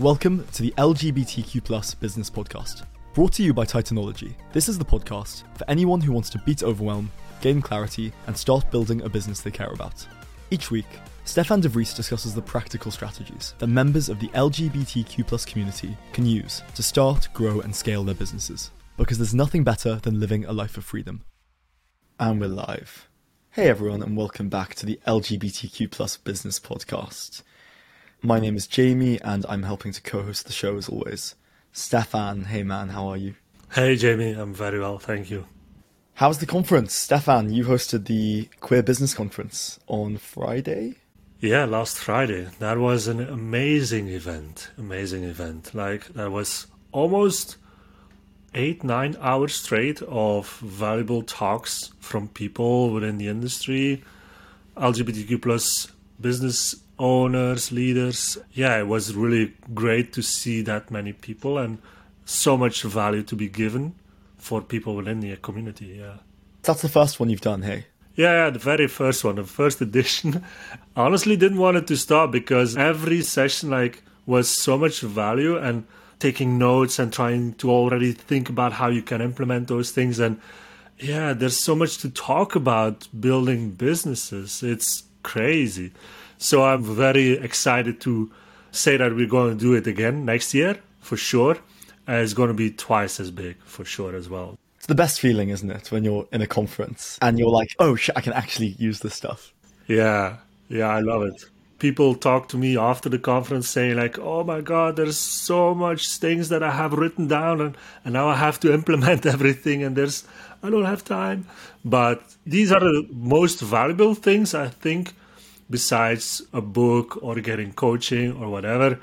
Welcome to the LGBTQ Plus Business Podcast, brought to you by Titanology. This is the podcast for anyone who wants to beat overwhelm, gain clarity, and start building a business they care about. Each week, Stefaan De Vreese discusses the practical strategies that members of the LGBTQ plus community can use to start, grow, and scale their businesses. Because there's nothing better than living a life of freedom. And we're live. Hey everyone, and welcome back to the LGBTQ plus business podcast. My name is Jamie, and I'm helping to co-host the show as always. Stefaan, hey man, how are you? Hey Jamie, I'm very well, thank you. How was the conference? Stefaan, you hosted the Queer Business Conference on Friday? Yeah, last Friday. That was an amazing event. Amazing event. Like, that was almost eight, nine hours straight of valuable talks from people within the industry, LGBTQ plus business owners, leaders. Yeah, it was really great to see that many people and so much value to be given for people within the community. Yeah. That's the first one you've done, hey? Yeah, the very first one, the first edition. Honestly, didn't want it to stop because every session like was so much value and taking notes and trying to already think about how you can implement those things and yeah, there's so much to talk about building businesses. It's crazy. So I'm very excited to say that we're going to do it again next year for sure. And it's going to be twice as big for sure as well. It's the best feeling, isn't it, when you're in a conference and you're like, oh shit, I can actually use this stuff. Yeah, yeah, I love it. People talk to me after the conference saying like, "Oh my god, there's so much things that I have written down and, and now I have to implement everything and there's I don't have time." But these are the most valuable things I think besides a book or getting coaching or whatever,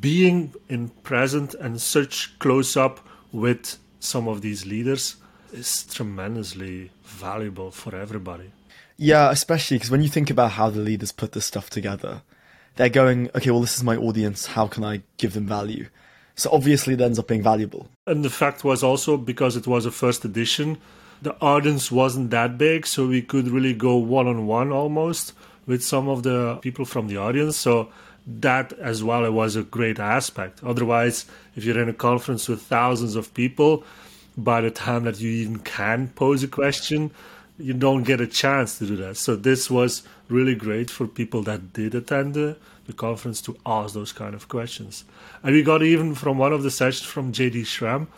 being in present and such close up with some of these leaders is tremendously valuable for everybody. Yeah, especially because when you think about how the leaders put this stuff together, they're going, okay, well, this is my audience. How can I give them value? So obviously, it ends up being valuable. And the fact was also because it was a first edition, the audience wasn't that big, so we could really go one on one almost with some of the people from the audience. So that as well it was a great aspect. Otherwise, if you're in a conference with thousands of people, by the time that you even can pose a question, you don't get a chance to do that. So this was really great for people that did attend the, the conference to ask those kind of questions. And we got even from one of the sessions from JD Schramm,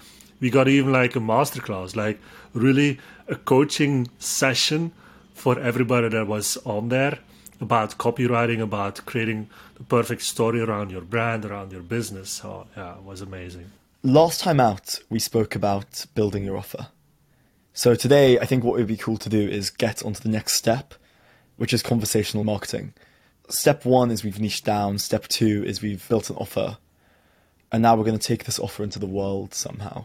we got even like a masterclass, like really a coaching session for everybody that was on there about copywriting, about creating the perfect story around your brand, around your business. So, yeah, it was amazing. Last time out, we spoke about building your offer. So, today, I think what would be cool to do is get onto the next step, which is conversational marketing. Step one is we've niched down, step two is we've built an offer, and now we're going to take this offer into the world somehow.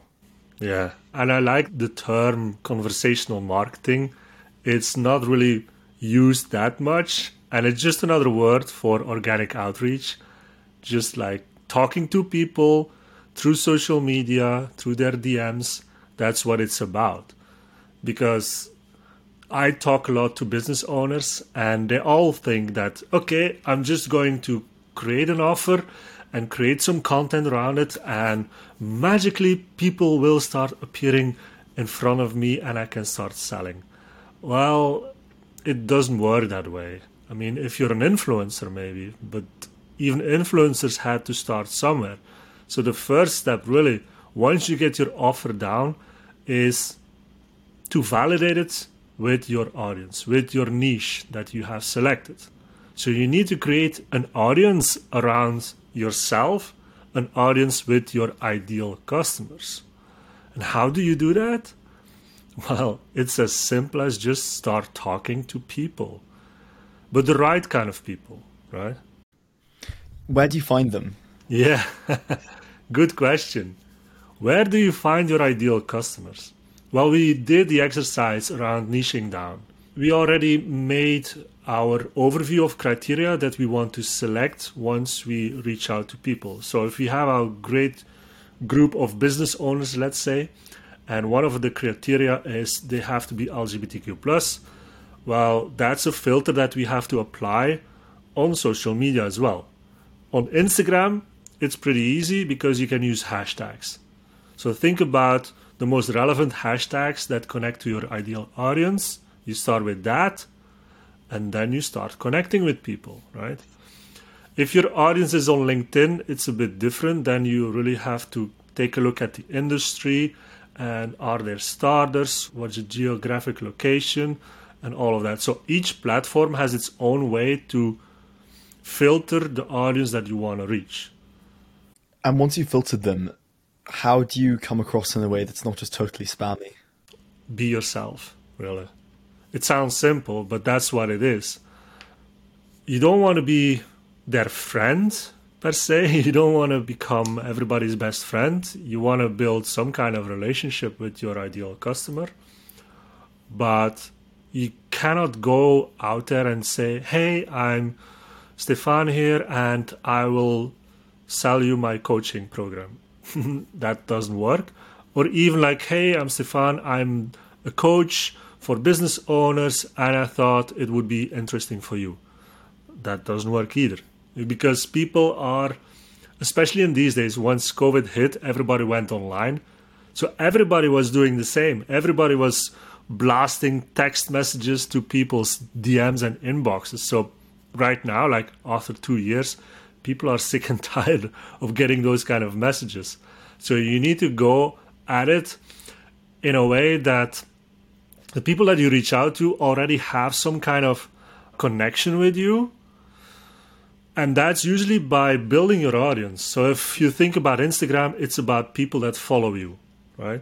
Yeah, and I like the term conversational marketing. It's not really used that much and it's just another word for organic outreach, just like talking to people through social media, through their DMs. That's what it's about. Because I talk a lot to business owners, and they all think that, okay, I'm just going to create an offer and create some content around it, and magically people will start appearing in front of me and I can start selling. Well, it doesn't work that way. I mean, if you're an influencer, maybe, but even influencers had to start somewhere. So the first step, really, once you get your offer down, is to validate it with your audience, with your niche that you have selected. So you need to create an audience around yourself, an audience with your ideal customers. And how do you do that? Well, it's as simple as just start talking to people but the right kind of people, right? Where do you find them? Yeah, good question. Where do you find your ideal customers? Well, we did the exercise around niching down. We already made our overview of criteria that we want to select once we reach out to people. So if we have a great group of business owners, let's say, and one of the criteria is they have to be LGBTQ plus, well, that's a filter that we have to apply on social media as well. On Instagram, it's pretty easy because you can use hashtags. So think about the most relevant hashtags that connect to your ideal audience. You start with that, and then you start connecting with people, right? If your audience is on LinkedIn, it's a bit different. Then you really have to take a look at the industry and are there starters, what's the geographic location, and all of that. So each platform has its own way to filter the audience that you want to reach. And once you've filtered them, how do you come across in a way that's not just totally spammy? Be yourself, really. It sounds simple, but that's what it is. You don't want to be their friend per se. You don't want to become everybody's best friend. You want to build some kind of relationship with your ideal customer. But you cannot go out there and say, hey, I'm Stefaan here and I will sell you my coaching program. that doesn't work. Or even like, hey, I'm Stefaan, I'm a coach for business owners and I thought it would be interesting for you. That doesn't work either. Because people are, especially in these days, once COVID hit, everybody went online. So everybody was doing the same. Everybody was blasting text messages to people's DMs and inboxes. So right now, like after two years, people are sick and tired of getting those kind of messages. So you need to go at it in a way that the people that you reach out to already have some kind of connection with you. And that's usually by building your audience. So if you think about Instagram, it's about people that follow you, right?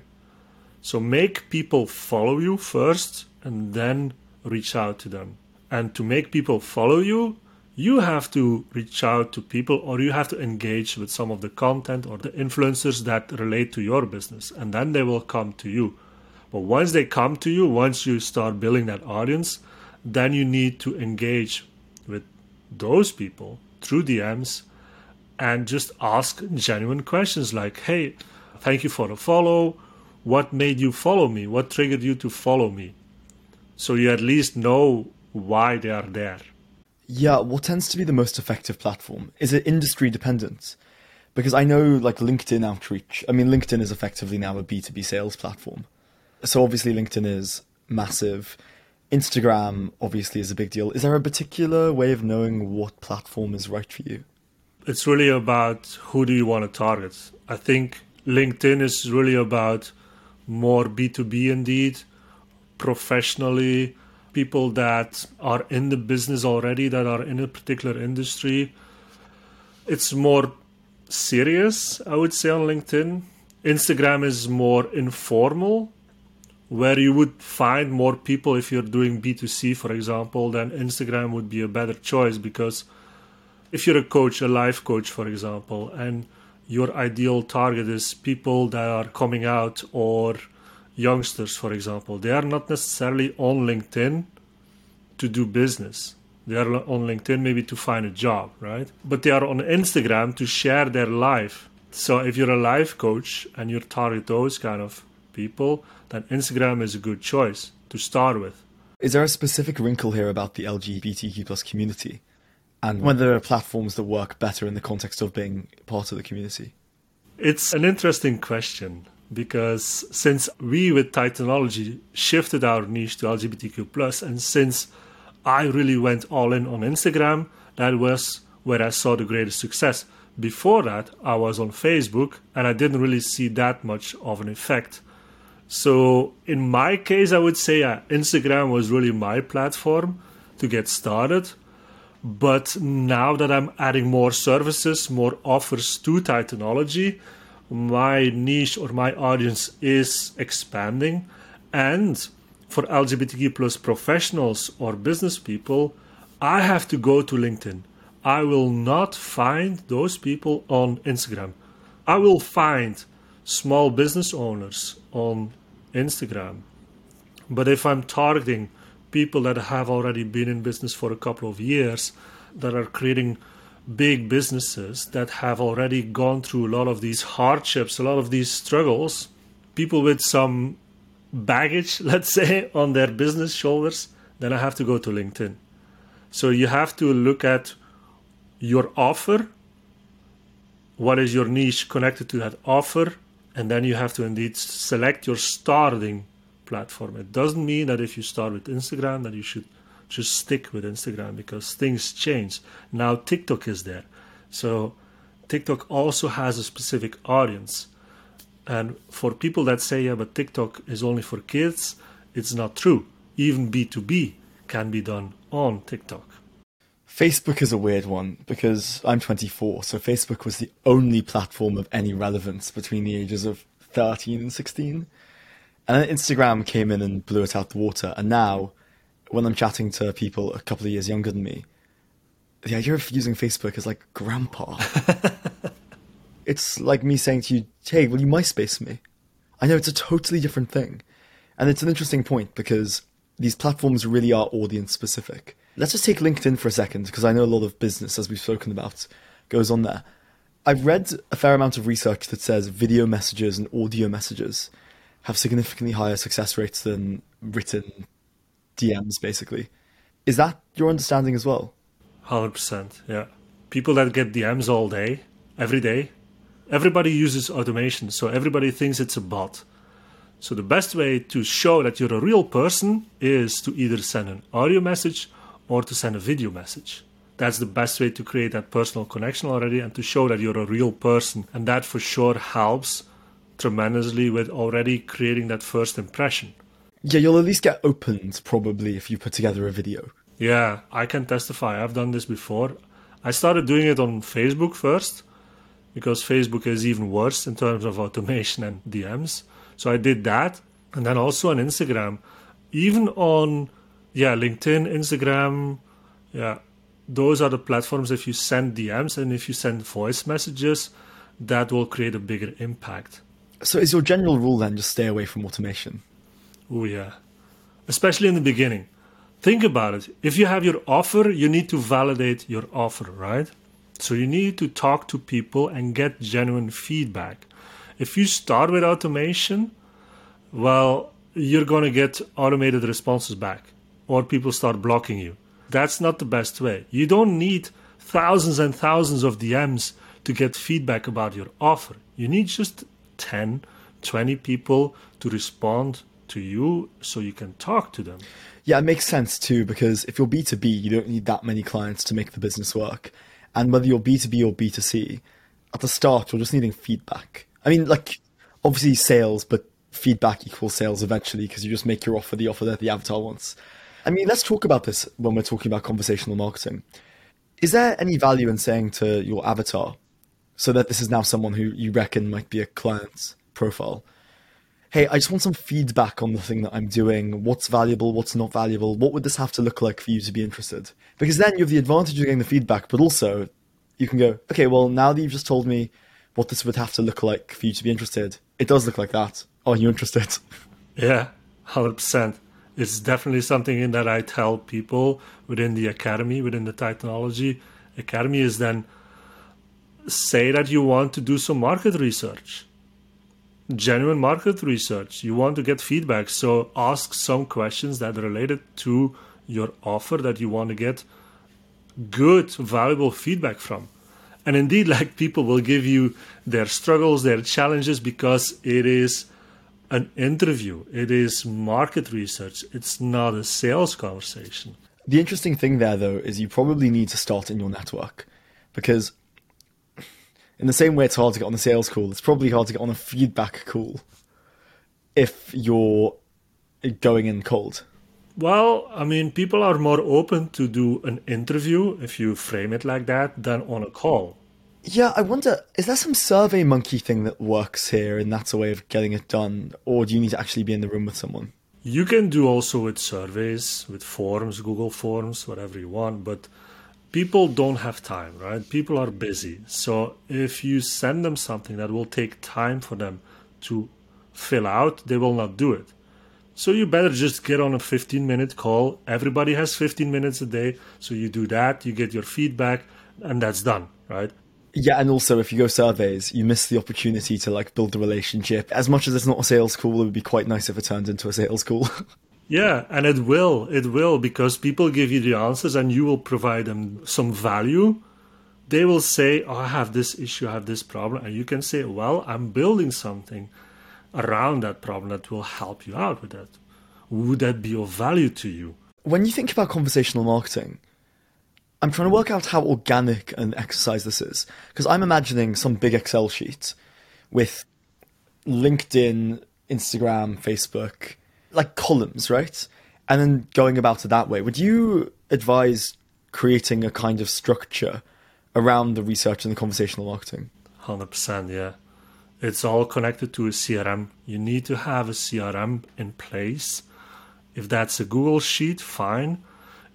So make people follow you first and then reach out to them. And to make people follow you, you have to reach out to people or you have to engage with some of the content or the influencers that relate to your business. And then they will come to you. But once they come to you, once you start building that audience, then you need to engage with those people through DMs and just ask genuine questions like, hey, thank you for the follow what made you follow me? What triggered you to follow me? So you at least know why they are there. Yeah, what tends to be the most effective platform? Is it industry dependent? Because I know, like LinkedIn outreach, I mean, LinkedIn is effectively now a B2B sales platform. So obviously, LinkedIn is massive. Instagram obviously is a big deal. Is there a particular way of knowing what platform is right for you? It's really about who do you want to target. I think LinkedIn is really about more B2B indeed, professionally, people that are in the business already, that are in a particular industry. It's more serious, I would say, on LinkedIn. Instagram is more informal, where you would find more people if you're doing B2C, for example, then Instagram would be a better choice because if you're a coach, a life coach, for example, and your ideal target is people that are coming out or youngsters, for example. They are not necessarily on LinkedIn to do business. They are on LinkedIn maybe to find a job, right? But they are on Instagram to share their life. So if you're a life coach and you target those kind of people, then Instagram is a good choice to start with. Is there a specific wrinkle here about the LGBTQ plus community? And whether there are platforms that work better in the context of being part of the community? It's an interesting question because since we with Titanology shifted our niche to LGBTQ and since I really went all in on Instagram, that was where I saw the greatest success. Before that, I was on Facebook and I didn't really see that much of an effect. So, in my case, I would say Instagram was really my platform to get started but now that I'm adding more services, more offers to Titanology, my niche or my audience is expanding. And for LGBTQ plus professionals or business people, I have to go to LinkedIn. I will not find those people on Instagram. I will find small business owners on Instagram. But if I'm targeting people that have already been in business for a couple of years that are creating big businesses that have already gone through a lot of these hardships, a lot of these struggles, people with some baggage, let's say, on their business shoulders, then I have to go to LinkedIn. So you have to look at your offer what is your niche connected to that offer, and then you have to indeed select your starting platform. It doesn't mean that if you start with Instagram that you should just stick with Instagram because things change. Now TikTok is there. So TikTok also has a specific audience. And for people that say, yeah, but TikTok is only for kids, it's not true. Even B2B can be done on TikTok. Facebook is a weird one because I'm 24, so Facebook was the only platform of any relevance between the ages of 13 and 16. And then Instagram came in and blew it out the water. And now, when I'm chatting to people a couple of years younger than me, the idea of using Facebook is like grandpa. it's like me saying to you, hey, will you MySpace me? I know it's a totally different thing. And it's an interesting point because these platforms really are audience specific. Let's just take LinkedIn for a second because I know a lot of business, as we've spoken about, goes on there. I've read a fair amount of research that says video messages and audio messages have significantly higher success rates than written DMs, basically. Is that your understanding as well? 100%. Yeah. People that get DMs all day, every day, everybody uses automation. So everybody thinks it's a bot. So the best way to show that you're a real person is to either send an audio message or to send a video message. That's the best way to create that personal connection already and to show that you're a real person. And that for sure helps tremendously with already creating that first impression. Yeah, you'll at least get opened probably if you put together a video. Yeah, I can testify. I've done this before. I started doing it on Facebook first because Facebook is even worse in terms of automation and DMs. So I did that. And then also on Instagram, even on yeah, LinkedIn, Instagram, yeah, those are the platforms if you send DMs and if you send voice messages, that will create a bigger impact. So is your general rule then just stay away from automation? Oh yeah. Especially in the beginning. Think about it. If you have your offer, you need to validate your offer, right? So you need to talk to people and get genuine feedback. If you start with automation, well, you're going to get automated responses back or people start blocking you. That's not the best way. You don't need thousands and thousands of DMs to get feedback about your offer. You need just 10, 20 people to respond to you so you can talk to them. Yeah, it makes sense too because if you're B2B, you don't need that many clients to make the business work. And whether you're B2B or B2C, at the start, you're just needing feedback. I mean, like, obviously sales, but feedback equals sales eventually because you just make your offer the offer that the avatar wants. I mean, let's talk about this when we're talking about conversational marketing. Is there any value in saying to your avatar, so that this is now someone who you reckon might be a client's profile, hey, I just want some feedback on the thing that I'm doing. What's valuable? What's not valuable? What would this have to look like for you to be interested? Because then you have the advantage of getting the feedback, but also you can go, okay, well, now that you've just told me what this would have to look like for you to be interested, it does look like that. Are you interested? Yeah, 100%. It's definitely something in that I tell people within the academy, within the Titanology Academy, is then say that you want to do some market research genuine market research. You want to get feedback. So ask some questions that are related to your offer that you want to get good, valuable feedback from. And indeed, like people will give you their struggles, their challenges, because it is an interview, it is market research, it's not a sales conversation. The interesting thing there, though, is you probably need to start in your network because in the same way it's hard to get on a sales call, it's probably hard to get on a feedback call if you're going in cold. Well, I mean, people are more open to do an interview if you frame it like that than on a call. Yeah, I wonder, is there some survey monkey thing that works here and that's a way of getting it done? Or do you need to actually be in the room with someone? You can do also with surveys, with forms, Google Forms, whatever you want, but people don't have time, right? People are busy. So if you send them something that will take time for them to fill out, they will not do it. So you better just get on a 15 minute call. Everybody has 15 minutes a day. So you do that, you get your feedback, and that's done, right? Yeah, and also if you go surveys, you miss the opportunity to like build a relationship. As much as it's not a sales call, it would be quite nice if it turned into a sales call. Yeah, and it will. It will because people give you the answers and you will provide them some value. they will say, oh, I have this issue, I have this problem. And you can say, well, I'm building something around that problem that will help you out with that. Would that be of value to you? When you think about conversational marketing, I'm trying to work out how organic an exercise this is. Because I'm imagining some big Excel sheet with LinkedIn, Instagram, Facebook, like columns, right? And then going about it that way. Would you advise creating a kind of structure around the research and the conversational marketing? 100%, yeah. It's all connected to a CRM. You need to have a CRM in place. If that's a Google Sheet, fine.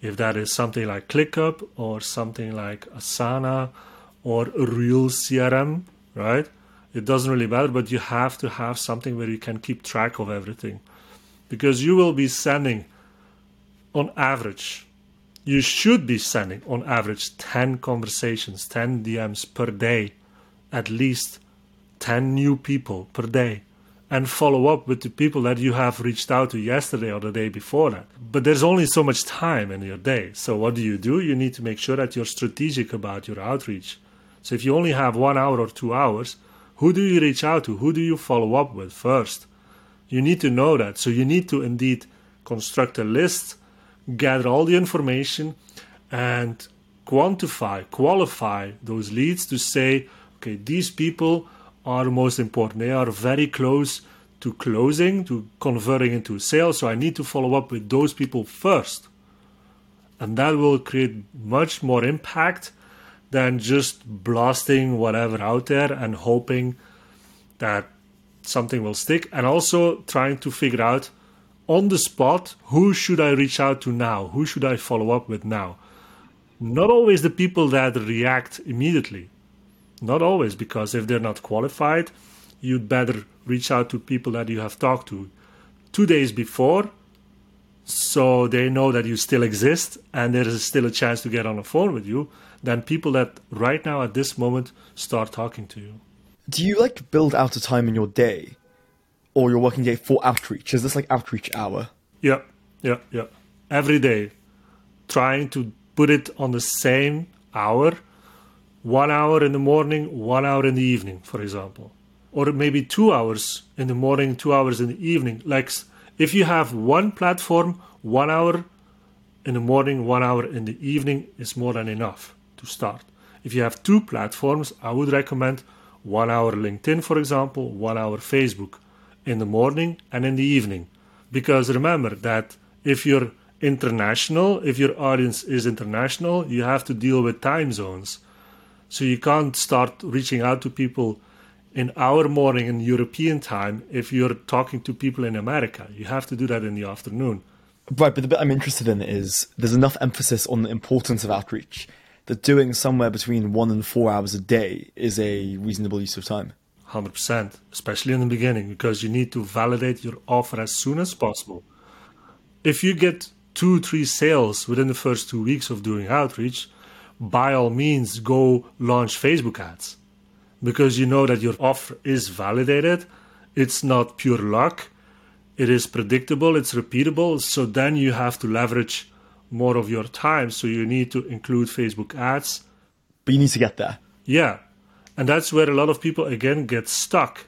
If that is something like ClickUp or something like Asana or a real CRM, right? It doesn't really matter, but you have to have something where you can keep track of everything. Because you will be sending, on average, you should be sending on average 10 conversations, 10 DMs per day, at least 10 new people per day, and follow up with the people that you have reached out to yesterday or the day before that. But there's only so much time in your day. So, what do you do? You need to make sure that you're strategic about your outreach. So, if you only have one hour or two hours, who do you reach out to? Who do you follow up with first? You need to know that. So, you need to indeed construct a list gather all the information and quantify, qualify those leads to say, okay, these people are most important. They are very close to closing, to converting into sales. So I need to follow up with those people first. And that will create much more impact than just blasting whatever out there and hoping that something will stick. And also trying to figure out on the spot, who should I reach out to now? Who should I follow up with now? Not always the people that react immediately. Not always, because if they're not qualified, you'd better reach out to people that you have talked to two days before so they know that you still exist and there is still a chance to get on the phone with you than people that right now at this moment start talking to you. Do you like build out a time in your day or your working day for outreach? Is this like outreach hour? Yeah, yeah, yeah. Every day, trying to put it on the same hour, one hour in the morning, one hour in the evening, for example, or maybe two hours in the morning, two hours in the evening. Like if you have one platform, one hour in the morning, one hour in the evening is more than enough to start. If you have two platforms, I would recommend one hour LinkedIn, for example, one hour Facebook in the morning and in the evening. Because remember that if you're international, if your audience is international, you have to deal with time zones. So you can't start reaching out to people in our morning in European time if you're talking to people in America. You have to do that in the afternoon. Right, but the bit I'm interested in is there's enough emphasis on the importance of outreach that doing somewhere between one and four hours a day is a reasonable use of time. 100%, especially in the beginning, because you need to validate your offer as soon as possible. If you get two, three sales within the first two weeks of doing outreach, by all means, go launch Facebook ads because you know that your offer is validated. It's not pure luck, it is predictable, it's repeatable. So then you have to leverage more of your time. So you need to include Facebook ads. But you need to get there. Yeah, and that's where a lot of people again get stuck.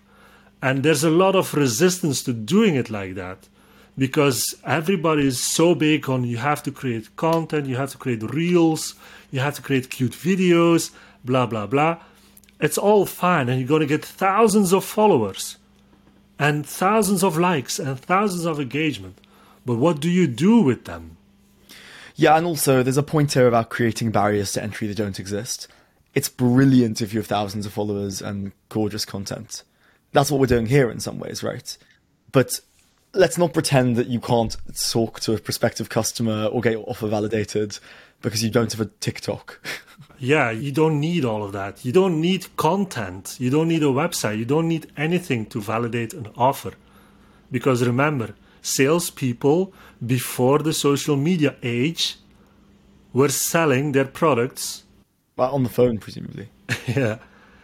And there's a lot of resistance to doing it like that because everybody is so big on you have to create content, you have to create reels, you have to create cute videos, blah, blah, blah. It's all fine, and you're going to get thousands of followers and thousands of likes and thousands of engagement. But what do you do with them? Yeah, and also there's a point here about creating barriers to entry that don't exist it's brilliant if you have thousands of followers and gorgeous content. That's what we're doing here in some ways, right? But let's not pretend that you can't talk to a prospective customer or get your offer validated because you don't have a TikTok. yeah, you don't need all of that. You don't need content. You don't need a website. You don't need anything to validate an offer. Because remember, salespeople before the social media age were selling their products well, on the phone, presumably. yeah.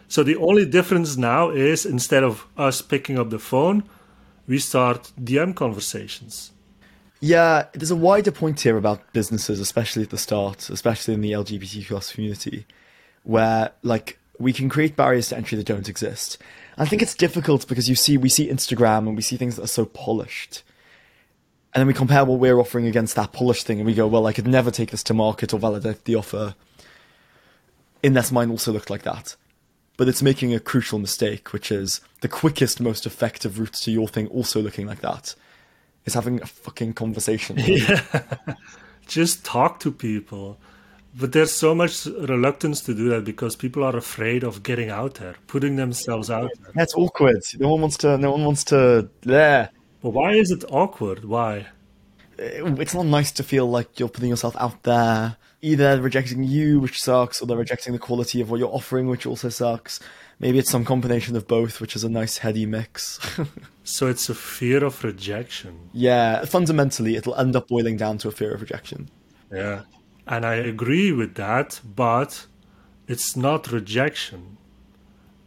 So the only difference now is instead of us picking up the phone, we start DM conversations. Yeah, there's a wider point here about businesses, especially at the start, especially in the LGBT plus community, where like we can create barriers to entry that don't exist. I think it's difficult because you see we see Instagram and we see things that are so polished. And then we compare what we're offering against that polished thing and we go, well, I could never take this to market or validate the offer unless mine also looked like that. But it's making a crucial mistake, which is the quickest, most effective route to your thing also looking like that is having a fucking conversation. Yeah. Just talk to people. But there's so much reluctance to do that because people are afraid of getting out there, putting themselves out there. That's awkward. No one wants to. No one wants to. Yeah. But why is it awkward? Why? Uh, it's not nice to feel like you're putting yourself out there. Either rejecting you, which sucks, or they're rejecting the quality of what you're offering, which also sucks. Maybe it's some combination of both, which is a nice heady mix. so it's a fear of rejection. Yeah, fundamentally, it'll end up boiling down to a fear of rejection. Yeah. And I agree with that, but it's not rejection,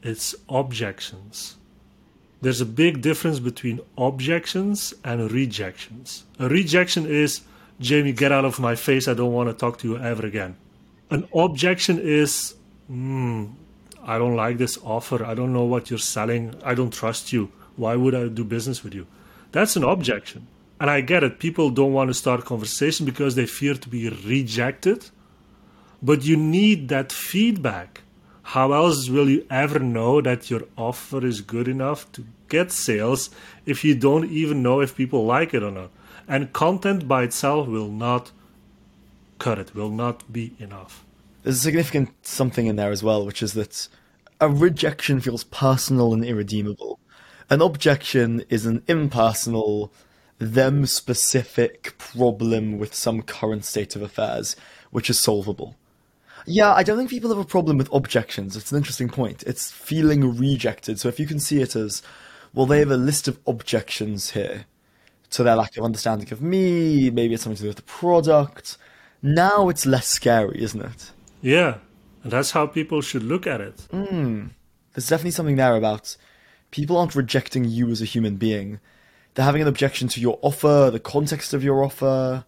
it's objections. There's a big difference between objections and rejections. A rejection is, Jamie, get out of my face, I don't want to talk to you ever again. An objection is, hmm, I don't like this offer, I don't know what you're selling, I don't trust you. Why would I do business with you? That's an objection. And I get it. People don't want to start conversation because they fear to be rejected. But you need that feedback. How else will you ever know that your offer is good enough to get sales if you don't even know if people like it or not? And content by itself will not cut it, will not be enough. There's a significant something in there as well, which is that a rejection feels personal and irredeemable. An objection is an impersonal, them specific problem with some current state of affairs, which is solvable. Yeah, I don't think people have a problem with objections. It's an interesting point. It's feeling rejected. So if you can see it as, well, they have a list of objections here to their lack of understanding of me, maybe it's something to do with the product. Now it's less scary, isn't it? Yeah, and that's how people should look at it. Mm. There's definitely something there about people aren't rejecting you as a human being they're having an objection to your offer, the context of your offer,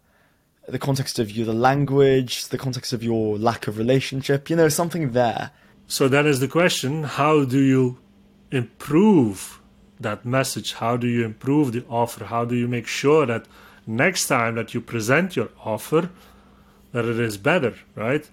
the context of you, the language, the context of your lack of relationship. You know, something there. So that is the question: How do you improve that message? How do you improve the offer? How do you make sure that next time that you present your offer, that it is better, right?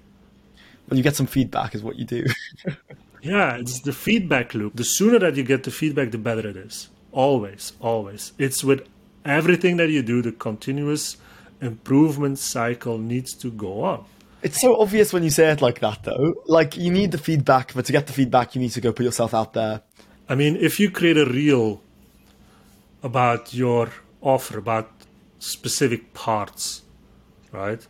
Well, you get some feedback, is what you do. yeah, it's the feedback loop. The sooner that you get the feedback, the better it is. Always, always. It's with everything that you do, the continuous improvement cycle needs to go on. It's so obvious when you say it like that, though. Like, you need the feedback, but to get the feedback, you need to go put yourself out there. I mean, if you create a reel about your offer, about specific parts, right?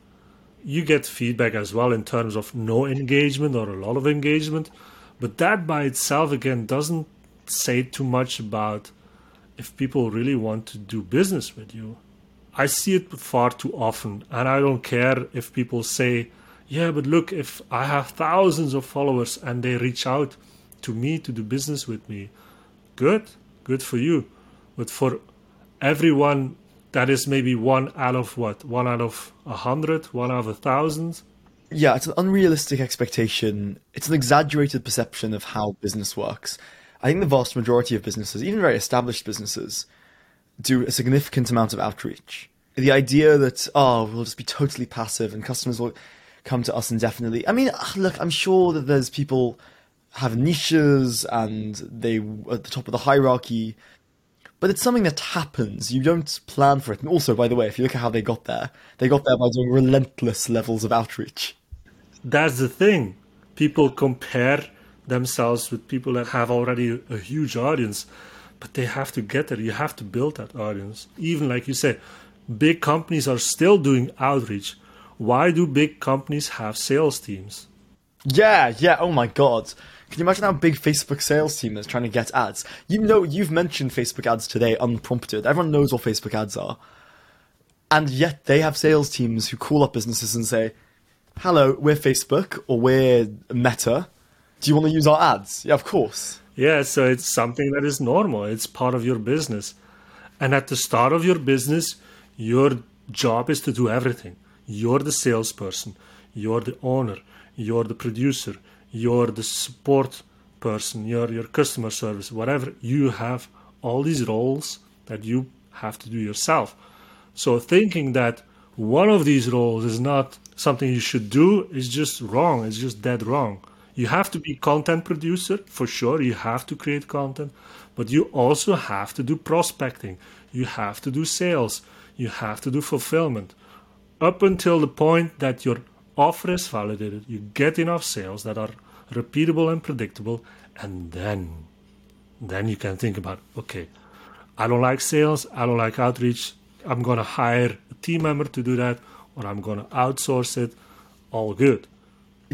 You get feedback as well in terms of no engagement or a lot of engagement. But that by itself, again, doesn't say too much about if people really want to do business with you. I see it far too often, and I don't care if people say, Yeah, but look, if I have thousands of followers and they reach out to me to do business with me, good, good for you. But for everyone, that is maybe one out of what? One out of a hundred, one out of a thousand? Yeah, it's an unrealistic expectation. It's an exaggerated perception of how business works. I think the vast majority of businesses, even very established businesses, do a significant amount of outreach. The idea that, oh, we'll just be totally passive and customers will come to us indefinitely. I mean, ah, look, I'm sure that there's people have niches and they at the top of the hierarchy, but it's something that happens. You don't plan for it. And also, by the way, if you look at how they got there, they got there by doing relentless levels of outreach. That's the thing. People compare themselves with people that have already a huge audience, but they have to get there. You have to build that audience. Even like you say, big companies are still doing outreach. Why do big companies have sales teams? Yeah, yeah. Oh my god. Can you imagine how big Facebook sales team is trying to get ads? You know, you've mentioned Facebook ads today unprompted. Everyone knows what Facebook ads are. And yet they have sales teams who call up businesses and say, hello, we're Facebook or we're Meta do you want to use our ads? Yeah, of course. Yeah, so it's something that is normal. It's part of your business. And at the start of your business, your job is to do everything. You're the salesperson, you're the owner, you're the producer, you're the support person, you're your customer service, whatever. You have all these roles that you have to do yourself. So thinking that one of these roles is not something you should do is just wrong. It's just dead wrong. You have to be content producer for sure. You have to create content, but you also have to do prospecting. You have to do sales. You have to do fulfillment. Up until the point that your offer is validated, you get enough sales that are repeatable and predictable, and then then you can think about okay, I don't like sales, I don't like outreach. I'm going to hire a team member to do that, or I'm going to outsource it. All good.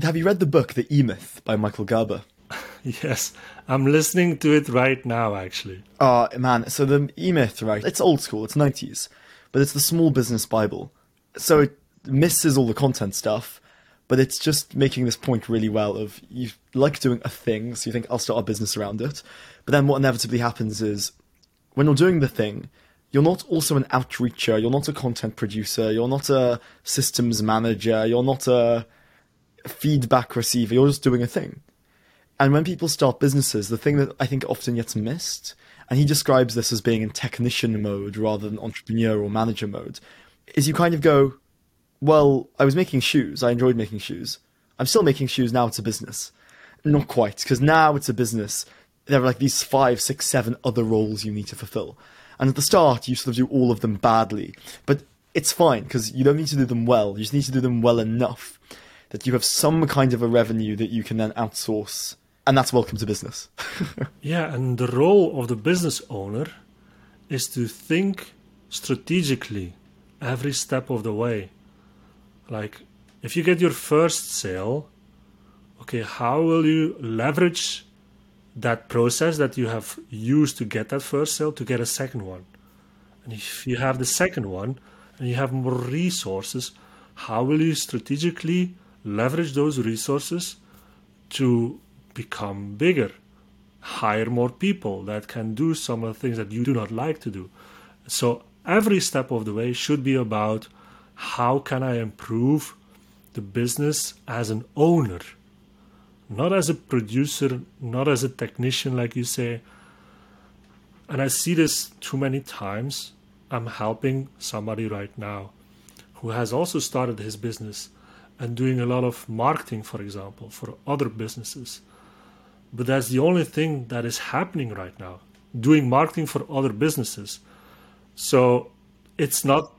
Have you read the book The E Myth by Michael Gerber? yes, I'm listening to it right now, actually. Oh, man. So the E Myth, right? It's old school, it's 90s, but it's the small business Bible. So it misses all the content stuff, but it's just making this point really well of you like doing a thing, so you think, I'll start a business around it. But then what inevitably happens is when you're doing the thing, you're not also an outreacher, you're not a content producer, you're not a systems manager, you're not a feedback receiver, you're just doing a thing. And when people start businesses, the thing that I think often gets missed, and he describes this as being in technician mode rather than entrepreneur or manager mode, is you kind of go, well, I was making shoes, I enjoyed making shoes. I'm still making shoes, now it's a business. Not quite, because now it's a business. There are like these five, six, seven other roles you need to fulfill. And at the start, you sort of do all of them badly. But it's fine, because you don't need to do them well. You just need to do them well enough that you have some kind of a revenue that you can then outsource, and that's welcome to business. yeah, and the role of the business owner is to think strategically every step of the way. Like, if you get your first sale, okay, how will you leverage that process that you have used to get that first sale to get a second one? And if you have the second one and you have more resources, how will you strategically leverage those resources to become bigger, hire more people that can do some of the things that you do not like to do. So every step of the way should be about how can I improve the business as an owner, not as a producer, not as a technician, like you say. And I see this too many times. I'm helping somebody right now who has also started his business and doing a lot of marketing, for example, for other businesses. But that's the only thing that is happening right now doing marketing for other businesses. So it's not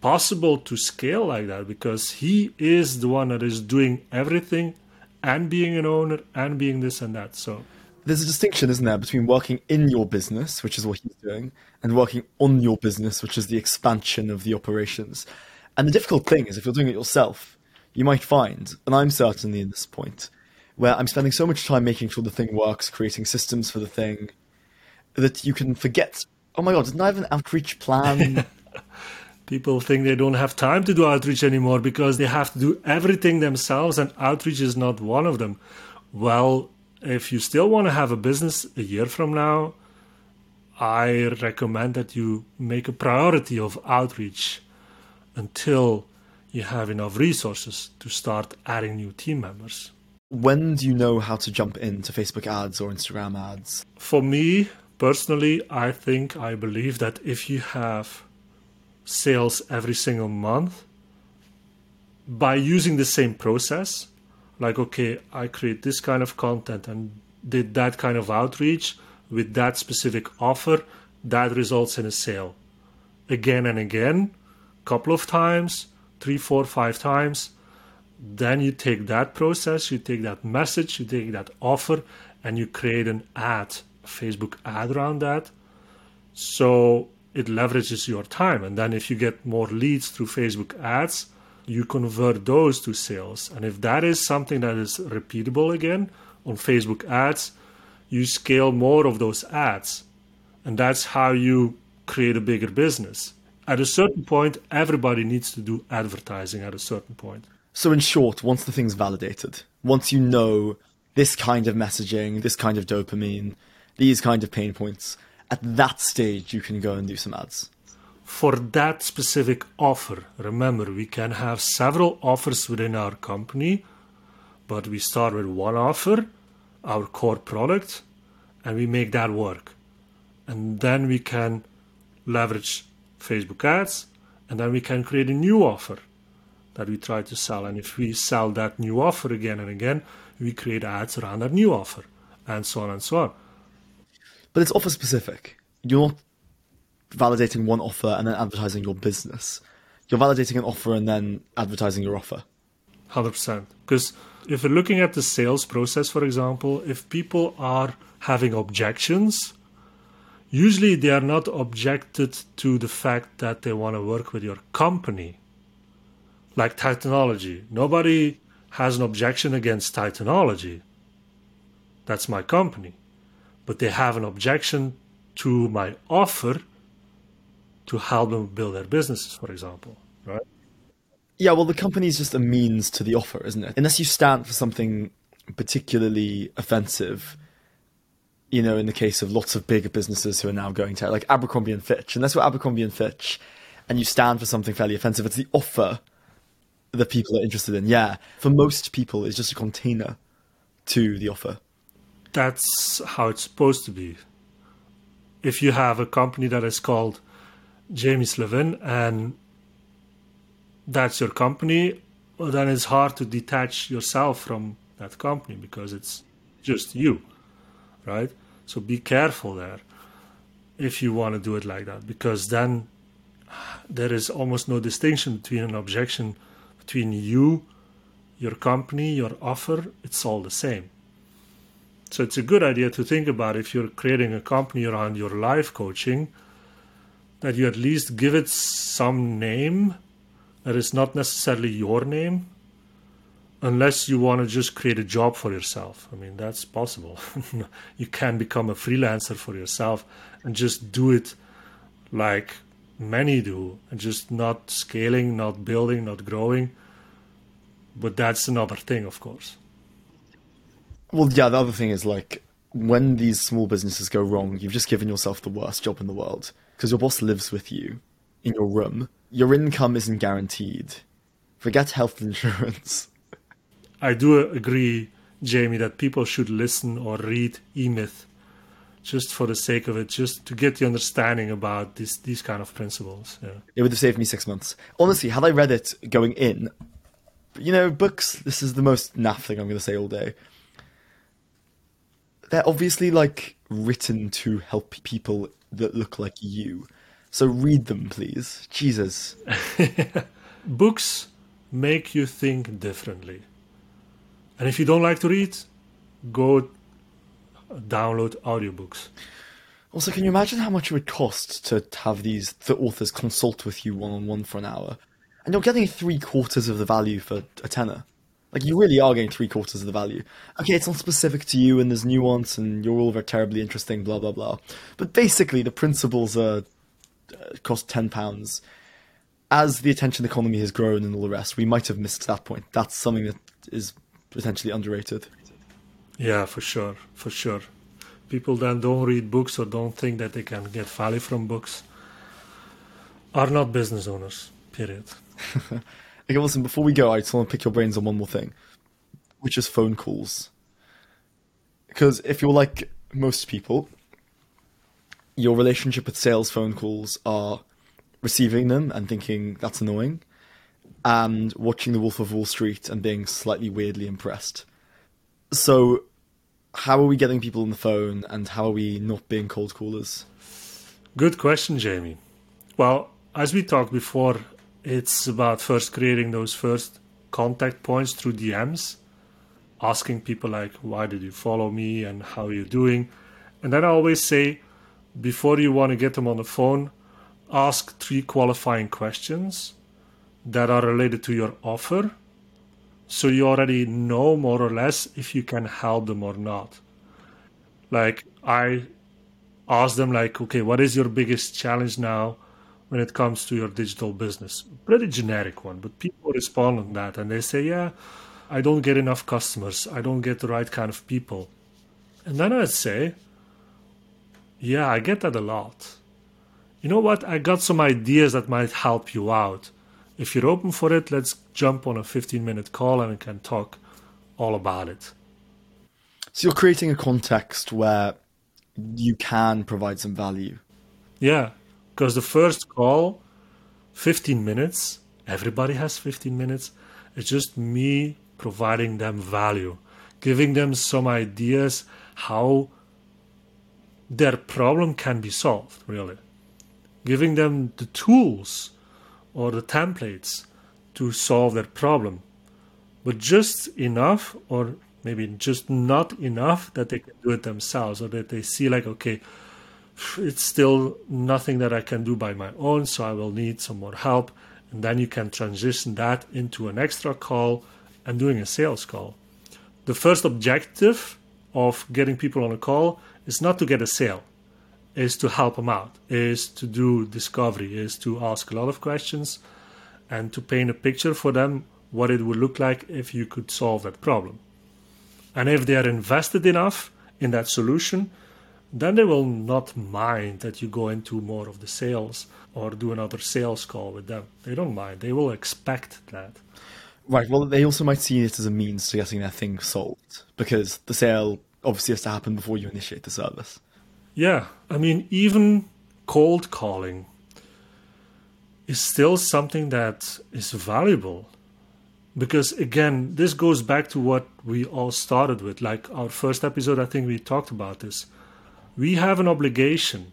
possible to scale like that because he is the one that is doing everything and being an owner and being this and that. So there's a distinction, isn't there, between working in your business, which is what he's doing, and working on your business, which is the expansion of the operations. And the difficult thing is if you're doing it yourself, you might find, and I'm certainly in this point, where I'm spending so much time making sure the thing works, creating systems for the thing, that you can forget, oh my god, didn't I have an outreach plan? People think they don't have time to do outreach anymore because they have to do everything themselves, and outreach is not one of them. Well, if you still want to have a business a year from now, I recommend that you make a priority of outreach until you have enough resources to start adding new team members. When do you know how to jump into Facebook ads or Instagram ads? For me personally, I think I believe that if you have sales every single month by using the same process, like, okay, I create this kind of content and did that kind of outreach with that specific offer, that results in a sale. Again and again, couple of times, three, four, five times. Then you take that process, you take that message, you take that offer, and you create an ad, Facebook ad around that. So it leverages your time. And then if you get more leads through Facebook ads, you convert those to sales. And if that is something that is repeatable again on Facebook ads, you scale more of those ads. And that's how you create a bigger business at a certain point, everybody needs to do advertising at a certain point. So, in short, once the thing's validated, once you know this kind of messaging, this kind of dopamine, these kind of pain points, at that stage you can go and do some ads. For that specific offer, remember, we can have several offers within our company, but we start with one offer, our core product, and we make that work. And then we can leverage Facebook ads, and then we can create a new offer that we try to sell. And if we sell that new offer again and again, we create ads around that new offer, and so on and so on. But it's offer specific. You're not validating one offer and then advertising your business. You're validating an offer and then advertising your offer. 100%. Because if we're looking at the sales process, for example, if people are having objections, usually they are not objected to the fact that they want to work with your company. Like Titanology. Nobody has an objection against Titanology. That's my company. But they have an objection to my offer to help them build their businesses, for example, right? Yeah, well, the company is just a means to the offer, isn't it? Unless you stand for something particularly offensive, you know, in the case of lots of bigger businesses who are now going to, like Abercrombie and Fitch, and that's what Abercrombie and Fitch and you stand for something fairly offensive, it's the offer that people are interested in. Yeah, for most people, it's just a container to the offer. That's how it's supposed to be. If you have a company that is called Jamie Slevin and that's your company, well, then it's hard to detach yourself from that company because it's just you, right? So be careful there if you want to do it like that because then there is almost no distinction between an objection between you, your company, your offer, it's all the same. So it's a good idea to think about if you're creating a company around your life coaching that you at least give it some name that is not necessarily your name unless you want to just create a job for yourself. I mean, that's possible. you can become a freelancer for yourself and just do it like many do and just not scaling, not building, not growing. But that's another thing, of course. Well, yeah, the other thing is like when these small businesses go wrong, you've just given yourself the worst job in the world because your boss lives with you in your room. Your income isn't guaranteed. Forget health insurance. I do agree, Jamie, that people should listen or read E Myth just for the sake of it, just to get the understanding about this, these kind of principles. Yeah. It would have saved me six months. Honestly, had I read it going in, you know, books, this is the most naff thing I'm going to say all day. They're obviously like written to help people that look like you. So read them, please. Jesus. Books make you think differently. And if you don't like to read, go download audiobooks. Also, can you imagine how much it would cost to have these the authors consult with you one on one for an hour? And you're getting three quarters of the value for a tenner. Like you really are getting three quarters of the value. Okay, it's not specific to you and there's nuance and you're all very terribly interesting, blah blah blah. But basically the principles are uh, cost ten pounds. As the attention economy has grown and all the rest, we might have missed that point. That's something that is potentially underrated. Yeah, for sure, for sure. People that don't read books or don't think that they can get value from books are not business owners. Period. okay, listen. Before we go, I just want to pick your brains on one more thing, which is phone calls. Because if you're like most people, your relationship with sales phone calls are receiving them and thinking that's annoying, and watching The Wolf of Wall Street and being slightly weirdly impressed. So, how are we getting people on the phone, and how are we not being cold callers? Good question, Jamie. Well, as we talked before, it's about first creating those first contact points through DMs, asking people like, "Why did you follow me?" and "How are you doing?" And then I always say, before you want to get them on the phone, ask three qualifying questions that are related to your offer. So you already know more or less if you can help them or not. Like i ask them like okay what is your biggest challenge now when it comes to your digital business? Pretty generic one but people respond on that and they say yeah i don't get enough customers. I don't get the right kind of people. And then i say yeah i get that a lot. You know what? I got some ideas that might help you out if you're open for it, let's jump on a 15 minute call and we can talk all about it. So you're creating a context where you can provide some value. Yeah, because the first call, 15 minutes, everybody has 15 minutes. It's just me providing them value, giving them some ideas how their problem can be solved, really. Giving them the tools or the templates to solve their problem, but just enough, or maybe just not enough, that they can do it themselves, or that they see, like, okay, it's still nothing that I can do by my own, so I will need some more help. And then you can transition that into an extra call and doing a sales call. The first objective of getting people on a call is not to get a sale is to help them out is to do discovery is to ask a lot of questions and to paint a picture for them what it would look like if you could solve that problem and if they are invested enough in that solution then they will not mind that you go into more of the sales or do another sales call with them they don't mind they will expect that Right. Well, they also might see it as a means to getting their thing sold because the sale obviously has to happen before you initiate the service. Yeah, I mean, even cold calling is still something that is valuable. Because again, this goes back to what we all started with. Like our first episode, I think we talked about this. We have an obligation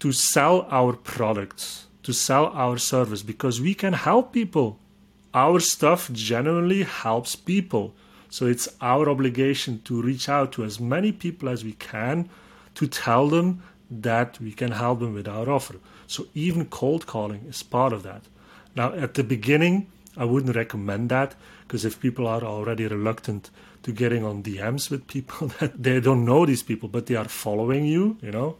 to sell our products, to sell our service, because we can help people. Our stuff genuinely helps people. So it's our obligation to reach out to as many people as we can to tell them that we can help them with our offer. So even cold calling is part of that. Now, at the beginning, I wouldn't recommend that because if people are already reluctant to getting on DMs with people that they don't know these people, but they are following you, you know,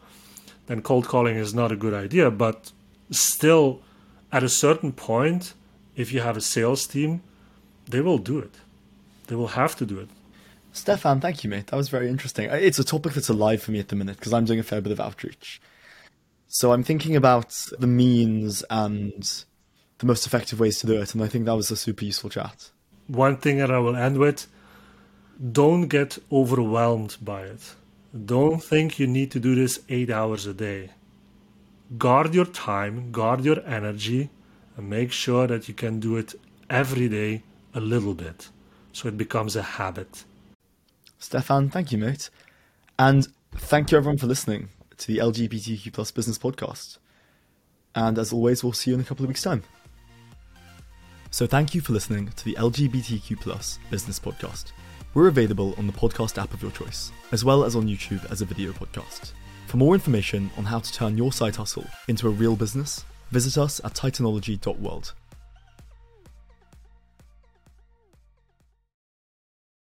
then cold calling is not a good idea. But still, at a certain point, if you have a sales team, they will do it. They will have to do it. Stefaan, thank you, mate. That was very interesting. Uh, it's a topic that's alive for me at the minute because I'm doing a fair bit of outreach. So I'm thinking about the means and the most effective ways to do it, and I think that was a super useful chat. One thing that I will end with don't get overwhelmed by it. Don't think you need to do this eight hours a day. Guard your time, guard your energy, and make sure that you can do it every day a little bit so it becomes a habit. Stefaan, thank you, mate. And thank you, everyone, for listening to the LGBTQ plus business podcast. And as always, we'll see you in a couple of weeks' time. So thank you for listening to the LGBTQ plus business podcast. We're available on the podcast app of your choice, as well as on YouTube as a video podcast. For more information on how to turn your side hustle into a real business, visit us at titanology.world.